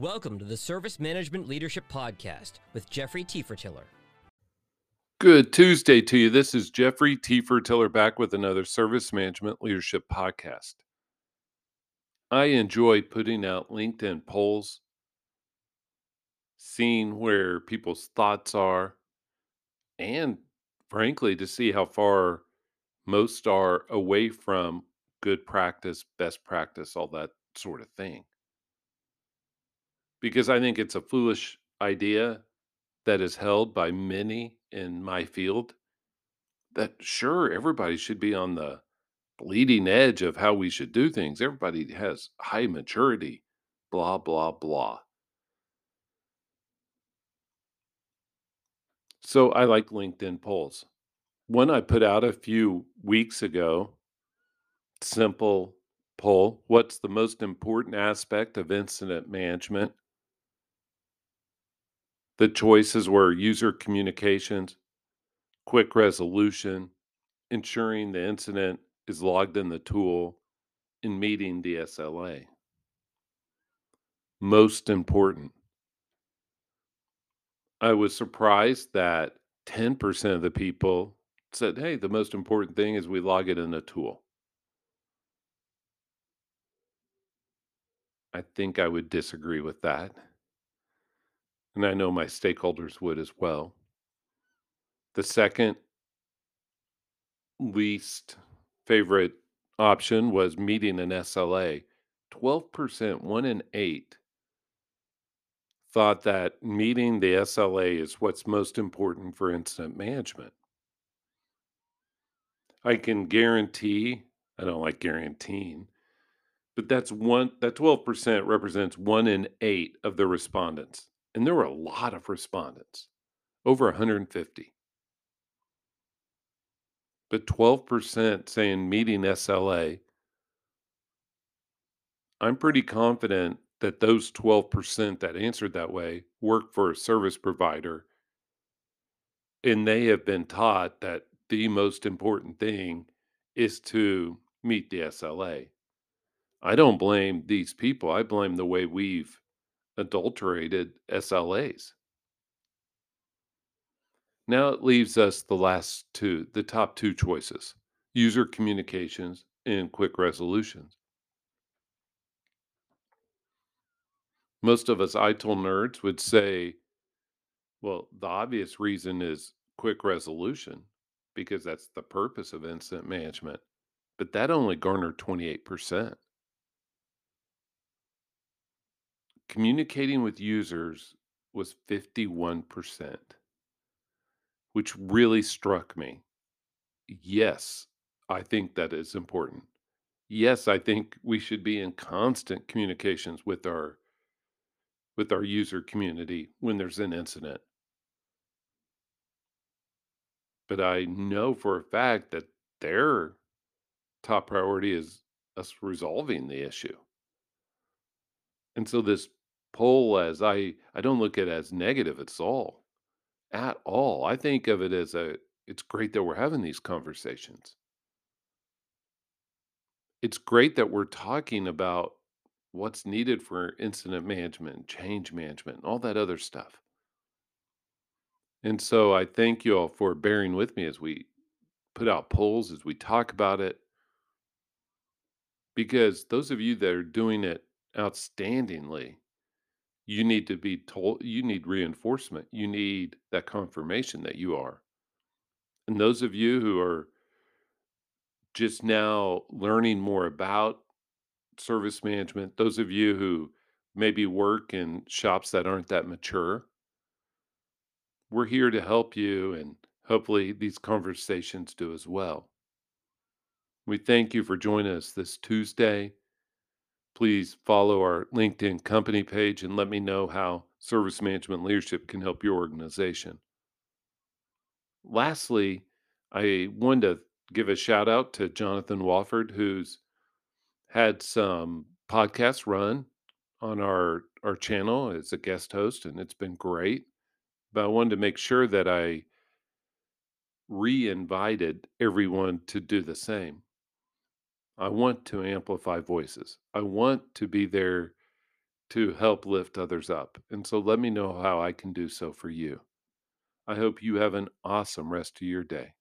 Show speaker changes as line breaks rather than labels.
Welcome to the Service Management Leadership Podcast with Jeffrey Tiefertiller.
Good Tuesday to you. This is Jeffrey Tiefertiller back with another Service Management Leadership Podcast. I enjoy putting out LinkedIn polls, seeing where people's thoughts are, and frankly, to see how far most are away from good practice, best practice, all that sort of thing because I think it's a foolish idea that is held by many in my field that sure everybody should be on the leading edge of how we should do things. Everybody has high maturity, blah, blah, blah. So I like LinkedIn polls. One I put out a few weeks ago, simple poll What's the most important aspect of incident management? The choices were user communications, quick resolution, ensuring the incident is logged in the tool, and meeting the SLA. Most important. I was surprised that 10% of the people said, hey, the most important thing is we log it in a tool. I think I would disagree with that and I know my stakeholders would as well. The second least favorite option was meeting an SLA. 12%, one in eight, thought that meeting the SLA is what's most important for incident management. I can guarantee, I don't like guaranteeing, but that's one, that 12% represents one in eight of the respondents. And there were a lot of respondents, over 150. But 12% saying meeting SLA. I'm pretty confident that those 12% that answered that way work for a service provider. And they have been taught that the most important thing is to meet the SLA. I don't blame these people. I blame the way we've adulterated SLAs. Now it leaves us the last two, the top two choices user communications and quick resolutions. Most of us ITIL nerds would say, well, the obvious reason is quick resolution because that's the purpose of incident management. But that only garnered 28%. Communicating with users was 51%, which really struck me. Yes, I think that is important. Yes, I think we should be in constant communications with our with our user community when there's an incident. But I know for a fact that their top priority is us resolving the issue. And so this poll as I I don't look at it as negative at all. At all. I think of it as a it's great that we're having these conversations. It's great that we're talking about what's needed for incident management, change management, and all that other stuff. And so I thank you all for bearing with me as we put out polls, as we talk about it. Because those of you that are doing it outstandingly, you need to be told you need reinforcement you need that confirmation that you are. And those of you who are just now learning more about service management those of you who maybe work in shops that aren't that mature we're here to help you and hopefully these conversations do as well. We thank you for joining us this tuesday please follow our LinkedIn company page and let me know how service management leadership can help your organization. Lastly, I wanted to give a shout out to Jonathan Wofford, who's had some podcasts run on our, our channel as a guest host, and it's been great. But I wanted to make sure that I re invited everyone to do the same. I want to amplify voices. I want to be there to help lift others up. And so let me know how I can do so for you. I hope you have an awesome rest of your day.